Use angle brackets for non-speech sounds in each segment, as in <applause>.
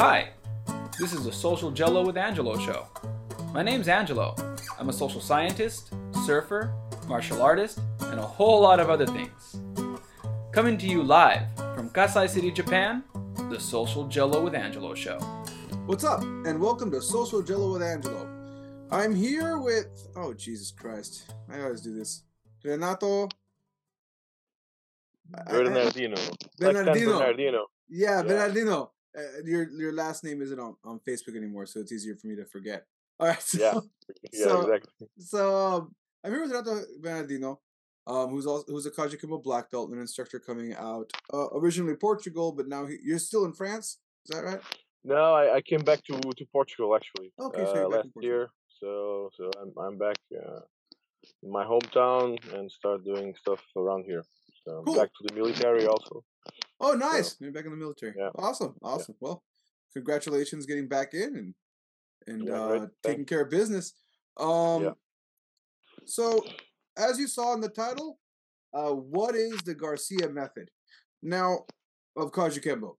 Hi, this is the Social Jello with Angelo show. My name's Angelo. I'm a social scientist, surfer, martial artist, and a whole lot of other things. Coming to you live from Kasai City, Japan, the Social Jello with Angelo show. What's up, and welcome to Social Jello with Angelo. I'm here with oh Jesus Christ, I always do this. Renato. I- I- Bernardino. Bernardino. Bernardino. Yeah, Yeah. Bernardino. Uh, your your last name isn't on, on Facebook anymore, so it's easier for me to forget. <laughs> All right. So, Yeah. Yeah, So- exactly. So um, here with Renato Bernardino, um, who's also who's a Kajukenbo black belt and an instructor coming out uh, originally Portugal, but now he, you're still in France. Is that right? No, I, I came back to, to Portugal actually. Okay, so uh, last year. So so I'm I'm back uh, in my hometown and start doing stuff around here. So I'm Cool. back to the military also. Oh, nice! You're back in the military. Yeah. Awesome, awesome. Well, congratulations getting back in and and Yeah, uh, taking care of business. Um, Yeah. So, as you saw in the title, uh, what is the Garcia method? Now, of Kajukenbo.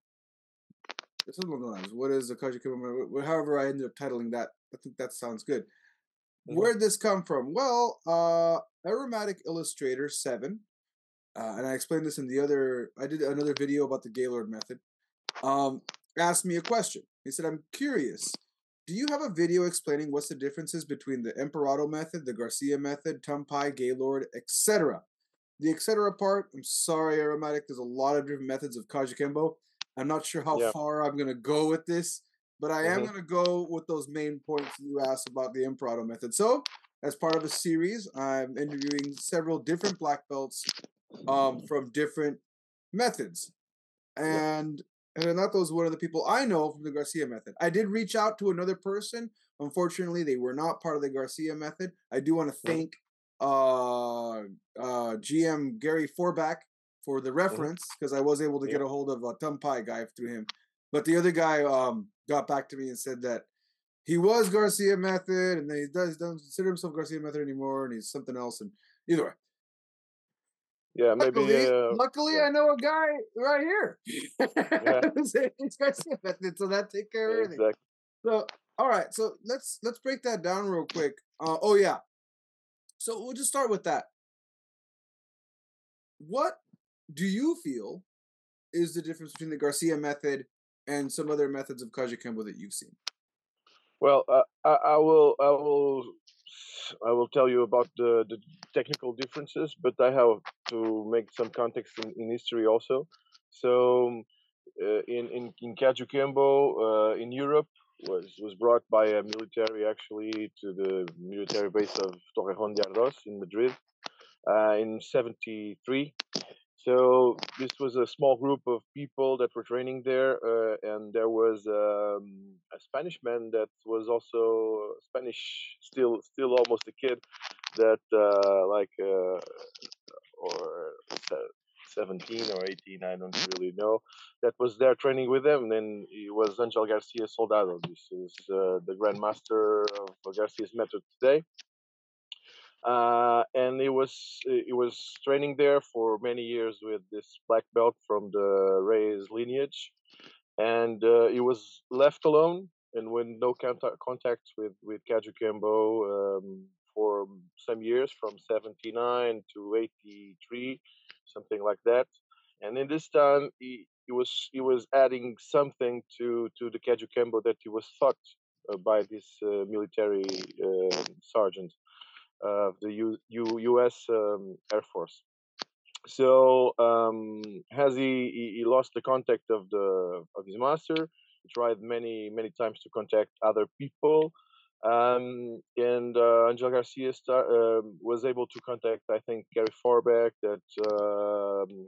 It's along the lines. What is the Kajukenbo? However, I ended up titling that. I think that sounds good. Mhm. Where'd this come from? Well, uh, Aromatic Illustrator 7 uh, and I explained this in the other. I did another video about the Gaylord method. Um, asked me a question. He said, "I'm curious. Do you have a video explaining what's the differences between the Emperado method, the Garcia method, Tumpai, Gaylord, etc.?" The etc. part. I'm sorry, aromatic. There's a lot of different methods of Kajukenbo. I'm not sure how Yeah. far I'm gonna go with this, but I am Mhm. gonna go with those main points you asked about the Emperado method. So, as part of a series, I'm interviewing several different black belts um, from different methods. Yeah. And and Renato is one of the people I know from the Garcia method. I did reach out to another person. Unfortunately, they were not part of the Garcia method. I do want to thank uh, uh, GM Gary Forbach for the reference because I was able to get a hold of a Tumpai guy through him. But the other guy um, got back to me and said that he was Garcia method and then he does doesn't consider himself Garcia method anymore and he's something else. And either way, Yeah, maybe luckily, uh, luckily yeah. I know a guy right here. <laughs> Yeah. it's Garcia method, so that take care of everything. exactly. So, all right, so let's let's break that down real quick. Uh, oh yeah, so we'll just start with that. What do you feel is the difference between the Garcia method and some other methods of Kajukenbo that you've seen? Well, uh, I, I will, I will, I will tell you about the, the technical differences, but I have to make some context in, in history also. So, uh, in in in Kajukenbo uh, in Europe was was brought by a military actually to the military base of Torrejón de Ardoz in Madrid uh, in '73. So this was a small group of people that were training there, uh, and there was um, a Spanish man that was also Spanish, still still almost a kid, that uh, like uh, or se- 17 or 18, I don't really know, that was there training with them. And he was Angel Garcia Soldado. This is uh, the grandmaster of Garcia's method today uh, and he was he was training there for many years with this black belt from the Reyes lineage, and uh, he was left alone and with no contact with with Kajukenbo um, for some years, from seventy nine to eighty three, something like that. And in this time, he, he was he was adding something to to the Kajukenbo that he was taught uh, by this uh, military uh, sergeant of the U, U, U.S. Um, Air Force. So um, as he, he, he lost the contact of the of his master, he tried many many times to contact other people, um, and uh, Angel Garcia star, um was able to contact I think Gary Forbach that um,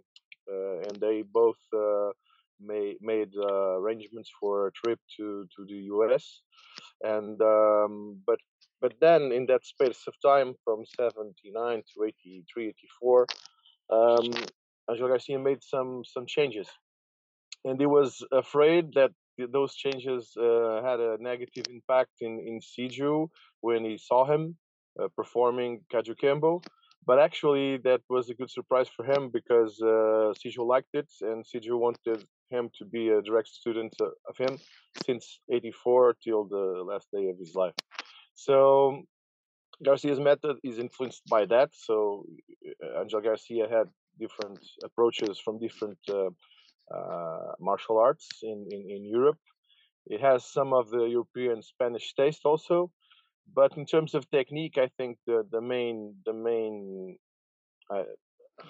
uh, and they both uh, made made uh, arrangements for a trip to to the U.S. and um, but but then in that space of time from 79 to 83 84 um, Angel Garcia made some some changes and he was afraid that those changes uh, had a negative impact in in Sijo when he saw him uh, performing Kajukenbo but actually that was a good surprise for him because uh, Sijo liked it and Sijo wanted him to be a direct student uh, of him since 84 till the last day of his life. So Garcia's method is influenced by that. So uh, Angel Garcia had different approaches from different uh, uh, martial arts in, in, in Europe. It has some of the European Spanish taste also, but in terms of technique, I think the the main the main uh,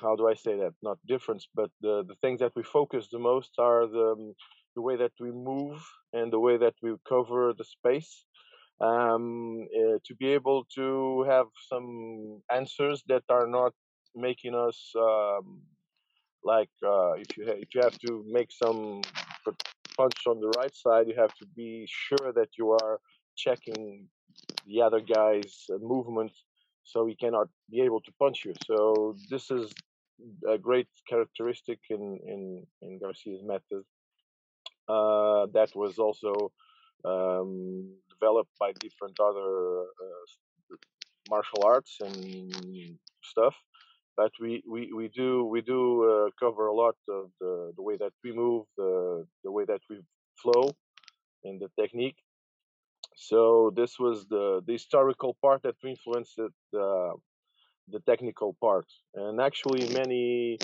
how do I say that? Not difference, but the the things that we focus the most are the the way that we move and the way that we cover the space. Um, uh, to be able to have some answers that are not making us um, like uh, if you ha- if you have to make some punch on the right side, you have to be sure that you are checking the other guy's uh, movement so he cannot be able to punch you. So this is a great characteristic in in, in Garcia's method. Uh, that was also um, developed by different other uh, martial arts and stuff. But we, we, we do we do uh, cover a lot of the, the way that we move, the the way that we flow, and the technique. So this was the the historical part that influenced the the technical part, and actually many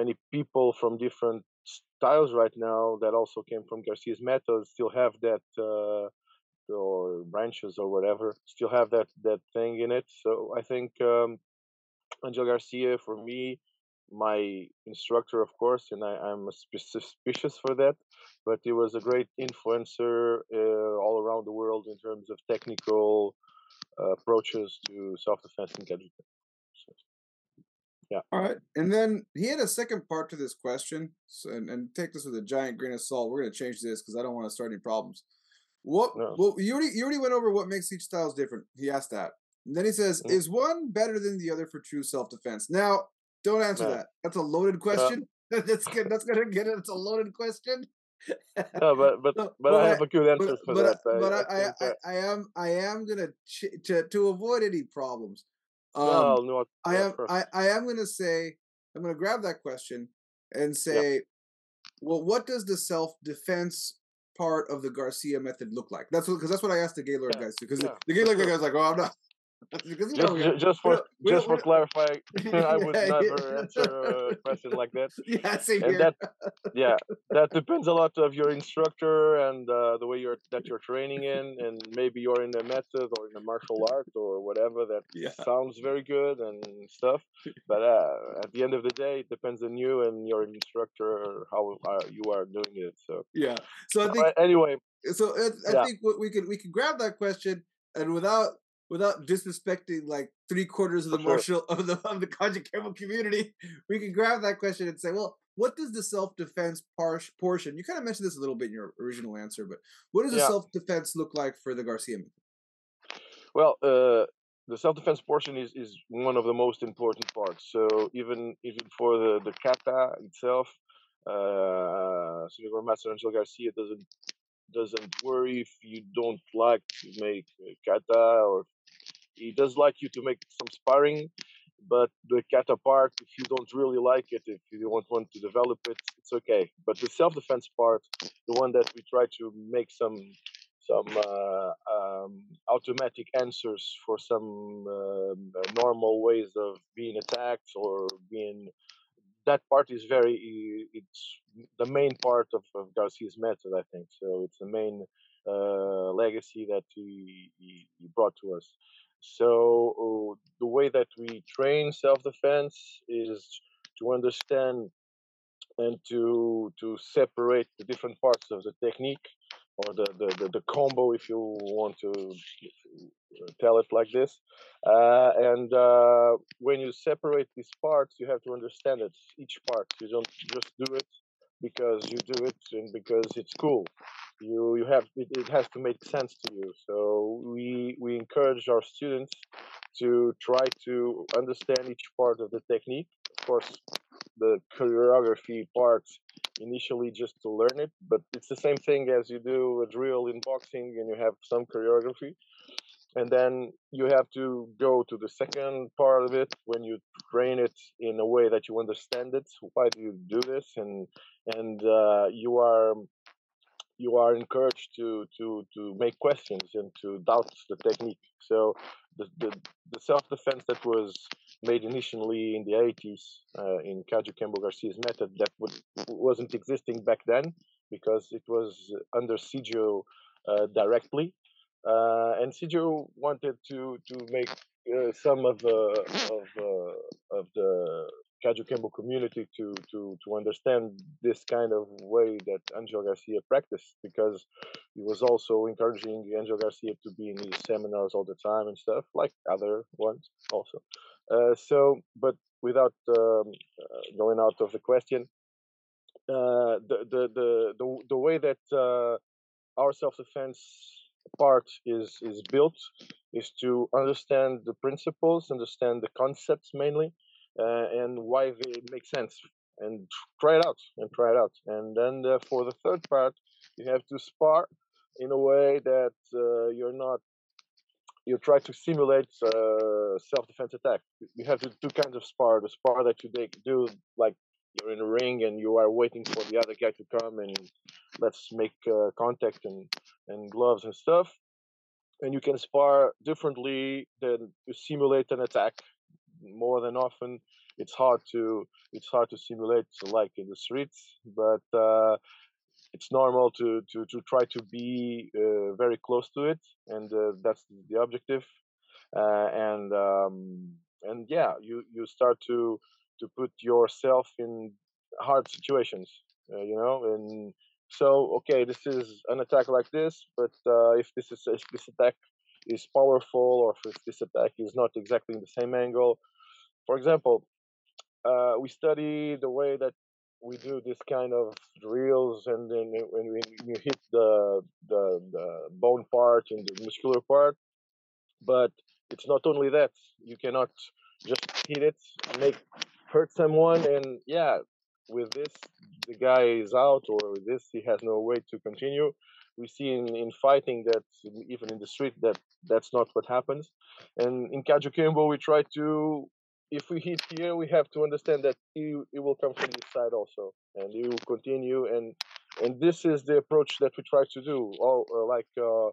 many people from different styles right now that also came from Garcia's method still have that uh, or branches or whatever still have that that thing in it. So I think um, Angel Garcia for me my instructor, of course, and I, am suspicious for that. But he was a great influencer uh, all around the world in terms of technical uh, approaches to self-defense and gadget. So, yeah. All right, and then he had a second part to this question, so, and, and take this with a giant grain of salt. We're going to change this because I don't want to start any problems. What? No. Well, you already you already went over what makes each styles different. He asked that. And then he says, mm-hmm. "Is one better than the other for true self-defense?" Now, don't answer no. that. That's a loaded question. No. <laughs> that's good. That's gonna get it. It's a loaded question. no, but but but, but I have a good answer but, for but, that. But I I, I, I, am I am gonna ch- to to avoid any problems. Um, no, no, I am I, I am gonna say I'm gonna grab that question and say, yep. well, what does the self defense part of the Garcia method look like? That's because that's what I asked the Gaylord yeah. guys because yeah, the, Gaylord guys like, oh, I'm not just, just for just for clarifying, <laughs> <laughs> I would yeah, never yeah. answer a question like that. Yeah, same and here. That, yeah, <laughs> that depends a lot of your instructor and uh, the way you're that you're training in, and maybe you're in the method or in the martial art or whatever that yeah. sounds very good and stuff. But uh, at the end of the day, it depends on you and your instructor how uh, you are doing it. So yeah. So I think anyway. So I, I think we could we could grab that question and without without disrespecting like three quarters of the martial of the of the Kajukenbo community, <laughs> we can grab that question and say, well, what does the self defense portion? You kind of mentioned this a little bit in your original answer, but what does the self defense look like for the Garcia method? Well, uh, the self defense portion is, is one of the most important parts. So even even for the the kata itself, uh, Master Angel Garcia doesn't doesn't worry if you don't like to make kata or he does like you to make some sparring, but the kata part, if you don't really like it, if you don't want to develop it, it's okay. But the self-defense part, the one that we try to make some some uh, um, automatic answers for some uh, normal ways of being attacked or being that part is very it's the main part of, of Garcia's method, I think. So it's the main uh, legacy that he, he, he, brought to us. So uh, the way that we train self-defense is to understand and to to separate the different parts of the technique or the, the, the, the combo if you want to tell it like this. Uh, and uh, when you separate these parts you have to understand it each part you don't just do it because you do it and because it's cool. You you have it, it has to make sense to you. So we we encourage our students to try to understand each part of the technique. Of course the choreography part initially just to learn it but it's the same thing as you do a drill in boxing and you have some choreography and then you have to go to the second part of it when you train it in a way that you understand it. Why do you do this? And and uh, you are you are encouraged to to to make questions and to doubt the technique. So the the, the self-defense that was made initially in the 80s uh, in Kajukenbo Garcia's method that was, wasn't existing back then because it was under Sijo uh, directly uh, and Sijo wanted to to make uh, some of the of uh, of the community to to to understand this kind of way that Angel Garcia practiced because he was also encouraging Angel Garcia to be in his seminars all the time and stuff like other ones also. Uh, so, but without um, uh, going out of the question, uh, the, the the the the way that our self defense part is is built is to understand the principles, understand the concepts mainly, uh, and why they make sense, and try it out and try it out. And then uh, for the third part, you have to spar in a way that uh, you're not. You try to simulate uh, self-defense attack. You have to two kinds of spar: the spar that you do like you're in a ring and you are waiting for the other guy to come and let's make uh, contact and and gloves and stuff and you can spar differently than to simulate an attack. More than often it's hard to it's hard to simulate like in the streets but uh, it's normal to to to try to be uh, very close to it and uh, that's the objective. Uh, and um, and yeah you you start to to put yourself in hard situations uh, you know and so okay this is an attack like this but uh, if this is if this attack is powerful or if this attack is not exactly in the same angle. For example uh, we study the way that we do this kind of drills and then when you hit the, the the bone part and the muscular part but it's not only that you cannot just hit it make hurt someone and yeah with this the guy is out or this he has no way to continue we see in, in fighting that even in the street that that's not what happens and in Kajukenbo we try to if we hit here we have to understand that he, it will come from this side also and he will continue and and this is the approach that we try to do all uh, like uh,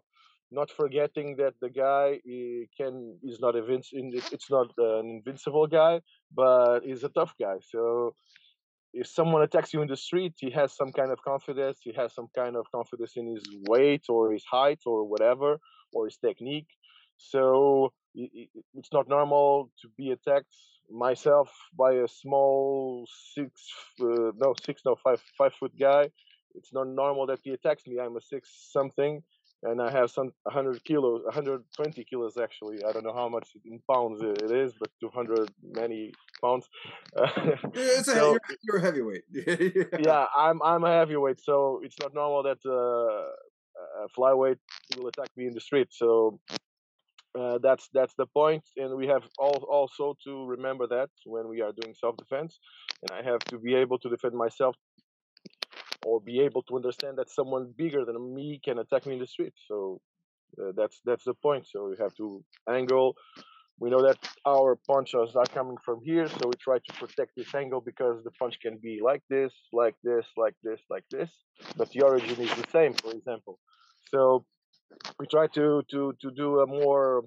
not forgetting that the guy he can is not invincible. It's not an invincible guy, but he's a tough guy. So if someone attacks you in the street, he has some kind of confidence. He has some kind of confidence in his weight or his height or whatever or his technique. So it's not normal to be attacked myself by a small six uh, no six no five five foot guy. It's not normal that he attacks me. I'm a six something and I have some 100 kilos, 120 kilos actually. I don't know how much in pounds it is, but 200 many pounds. <laughs> it's a, so, you're, you're, a heavyweight. <laughs> yeah. yeah, I'm I'm a heavyweight, so it's not normal that uh, a flyweight will attack me in the street. So uh, that's that's the point, and we have all, also to remember that when we are doing self defense, and I have to be able to defend myself or be able to understand that someone bigger than me can attack me in the street. So uh, that's that's the point. So we have to angle. We know that our punches are coming from here, so we try to protect this angle because the punch can be like this, like this, like this, like this, but the origin is the same. For example, so we try to to to do a more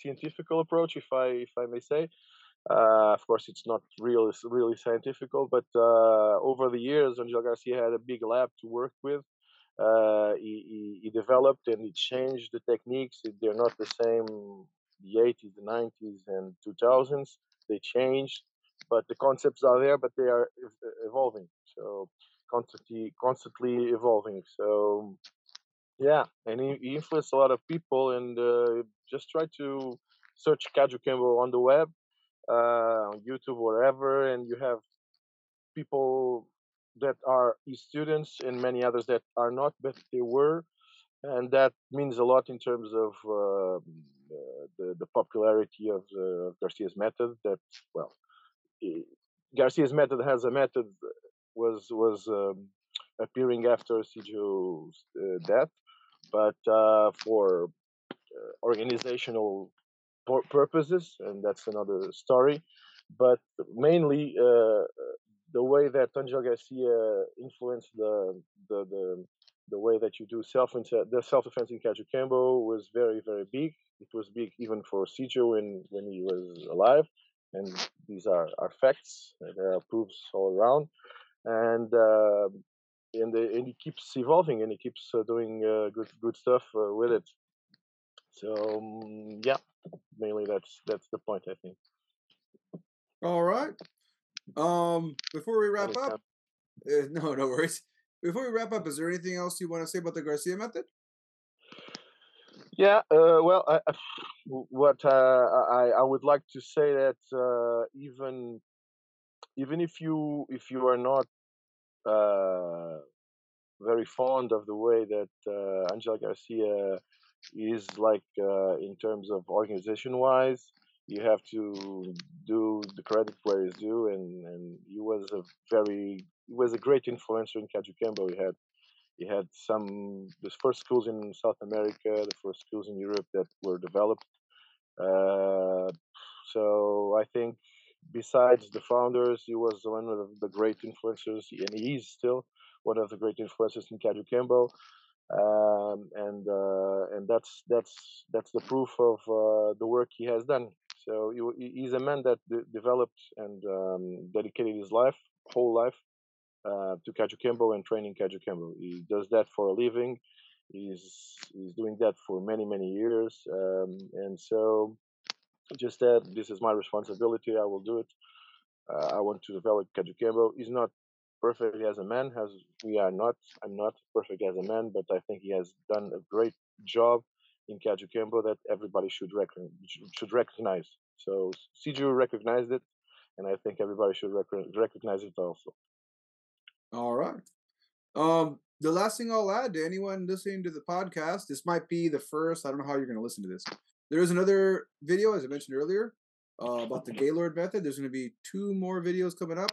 scientific approach, if I if I may say, uh, of course, it's not really really scientific, but uh, over the years, Angel Garcia had a big lab to work with. Uh, he, he, developed and he changed the techniques. They're not the same the 80s, the 90s, and 2000s. They changed, but the concepts are there, but they are evolving. So constantly, constantly evolving. So yeah, and he, he influenced a lot of people. And uh, just try to search Kajukenbo on the web uh, on YouTube, wherever, and you have people that are students and many others that are not, but they were, and that means a lot in terms of uh, the, the popularity of the, Garcia's method. That well, Garcia's method has a method was was um, appearing after Sijo's uh, death, but uh, for organizational pur- purposes, and that's another story. But mainly, uh, the way that Angel Garcia influenced the the the, the way that you do self the self defense in Kajukenbo was very very big. It was big even for Sijo when when he was alive, and these are are facts. There are proofs all around, and. Uh, and, and he keeps evolving and he keeps uh, doing uh, good good stuff uh, with it. So um, yeah, mainly that's that's the point I think. All right. Um, before we wrap up, uh, <laughs> no, no worries. Before we wrap up, is there anything else you want to say about the Garcia method? Yeah, uh, well, I, what uh, I I would like to say that uh, even even if you if you are not uh, very fond of the way that uh, Angel Garcia is like uh, in terms of organization wise, you have to do the credit where it's due, and and he was a very he was a great influencer in Kajukenbo. He had he had some the first schools in South America, the first schools in Europe that were developed. Uh, so I think besides the founders, he was one of the great influencers, and he is still one of the great influencers in Kajukenbo um, and uh, and that's that's that's the proof of uh, the work he has done. So he, he's a man that de- developed and um, dedicated his life, whole life, uh, to Kajukenbo and training Kajukenbo. He does that for a living. He's he's doing that for many many years, um, and so just that this is my responsibility. I will do it. Uh, I want to develop Kajukenbo. He's not perfect as a man as we are not i'm not perfect as a man but i think he has done a great job in Kajukenbo that everybody should recognize should recognize. So Sijo recognized it and i think everybody should rec- recognize it also. All right. Um the last thing i'll add to anyone listening to the podcast this might be the first i don't know how you're going to listen to this. There is another video as i mentioned earlier uh, about the <laughs> gaylord method. There's going to be two more videos coming up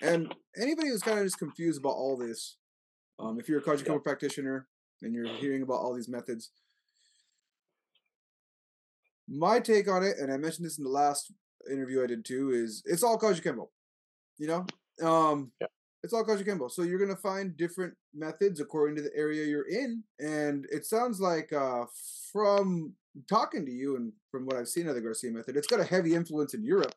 and anybody who's kind of just confused about all this, um, if you're a Kajukenbo yeah. practitioner and you're hearing about all these methods, my take on it, and I mentioned this in the last interview I did too, is it's all Kajukenbo. You know, um, yeah. it's all Kajukenbo. So you're gonna find different methods according to the area you're in, and it sounds like uh, from talking to you and from what I've seen of the Garcia method, it's got a heavy influence in Europe.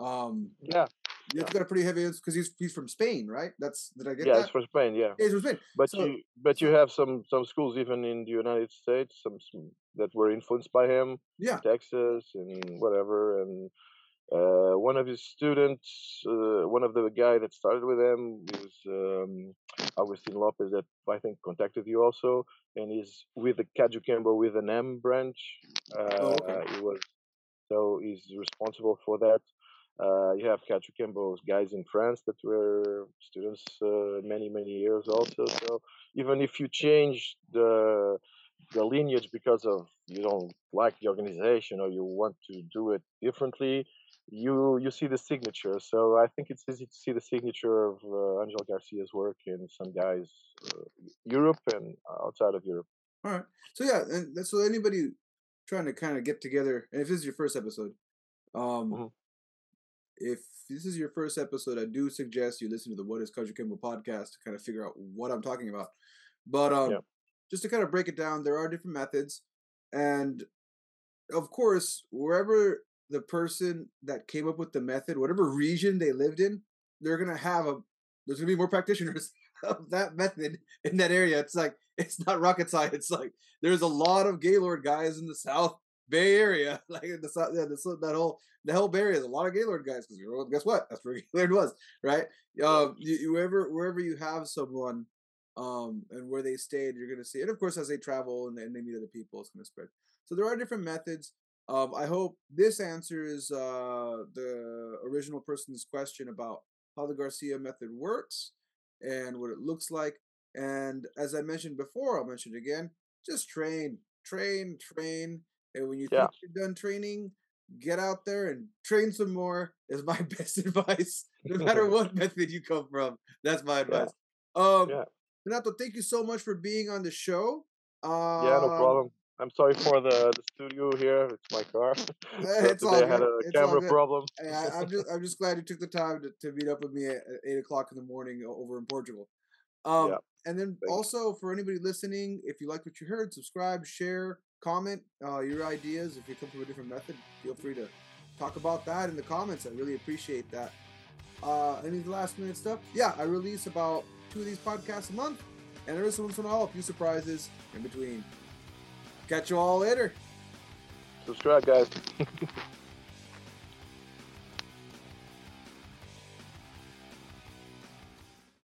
Um, yeah. It's got a pretty heavy because he's he's from Spain, right? That's did I get yeah, that? Yeah, it's from Spain. Yeah, he's from Spain. But so, you but you have some some schools even in the United States, some, some that were influenced by him. Yeah, Texas and whatever, and uh, one of his students, uh, one of the guy that started with him is um, Agustin Lopez that I think contacted you also, and he's with the Kajukenbo with an M branch. Uh, oh, okay. He was so he's responsible for that. Uh, you have Kajukenbo's guys in France that were students uh, many many years also. So even if you change the the lineage because of you don't like the organization or you want to do it differently, you you see the signature. So I think it's easy to see the signature of uh, Angel Garcia's work in some guys uh, Europe and outside of Europe. All right. So yeah, and so anybody trying to kind of get together, and if this is your first episode, um, mm-hmm if this is your first episode, I do suggest you listen to the What is Kajukenbo podcast to kind of figure out what I'm talking about. But um, yeah. just to kind of break it down, there are different methods. And of course, wherever the person that came up with the method, whatever region they lived in, they're going to have a, there's going to be more practitioners <laughs> of that method in that area. It's like, it's not rocket science. It's <laughs> like, there's a lot of Gaylord guys in the South Bay Area, <laughs> like the the, that whole the whole Bay Area, is a lot of Gaylord guys because guess what? That's where <laughs> Gaylord was, right? Um, you, wherever wherever you have someone, um, and where they stayed, you're gonna see, and of course as they travel and, and they meet other people, it's gonna spread. So there are different methods. Um, I hope this answers uh, the original person's question about how the Garcia method works and what it looks like. And as I mentioned before, I'll mention it again. Just train, train, train and when you yeah. think you're done training, get out there and train some more is my <laughs> best advice. No matter <laughs> what method you come from, that's my advice. Yeah. Um, yeah. Renato, thank you so much for being on the show. Um, yeah, no um, problem. I'm sorry for the, the studio here. It's my car. <laughs> it's all today I had a It's camera problem. I, I'm just I'm just glad you took the time to, to meet up with me at, eight o'clock in the morning over in Portugal. Um, Yeah. and then Thank you. also for anybody listening, if you like what you heard, subscribe, share, comment uh, your ideas. If you come from a different method, feel free to talk about that in the comments. I really appreciate that. Uh, any last minute stuff? Yeah, I release about two of these podcasts a month, and every once in a while, a few surprises in between. Catch you all later. Subscribe, guys. <laughs>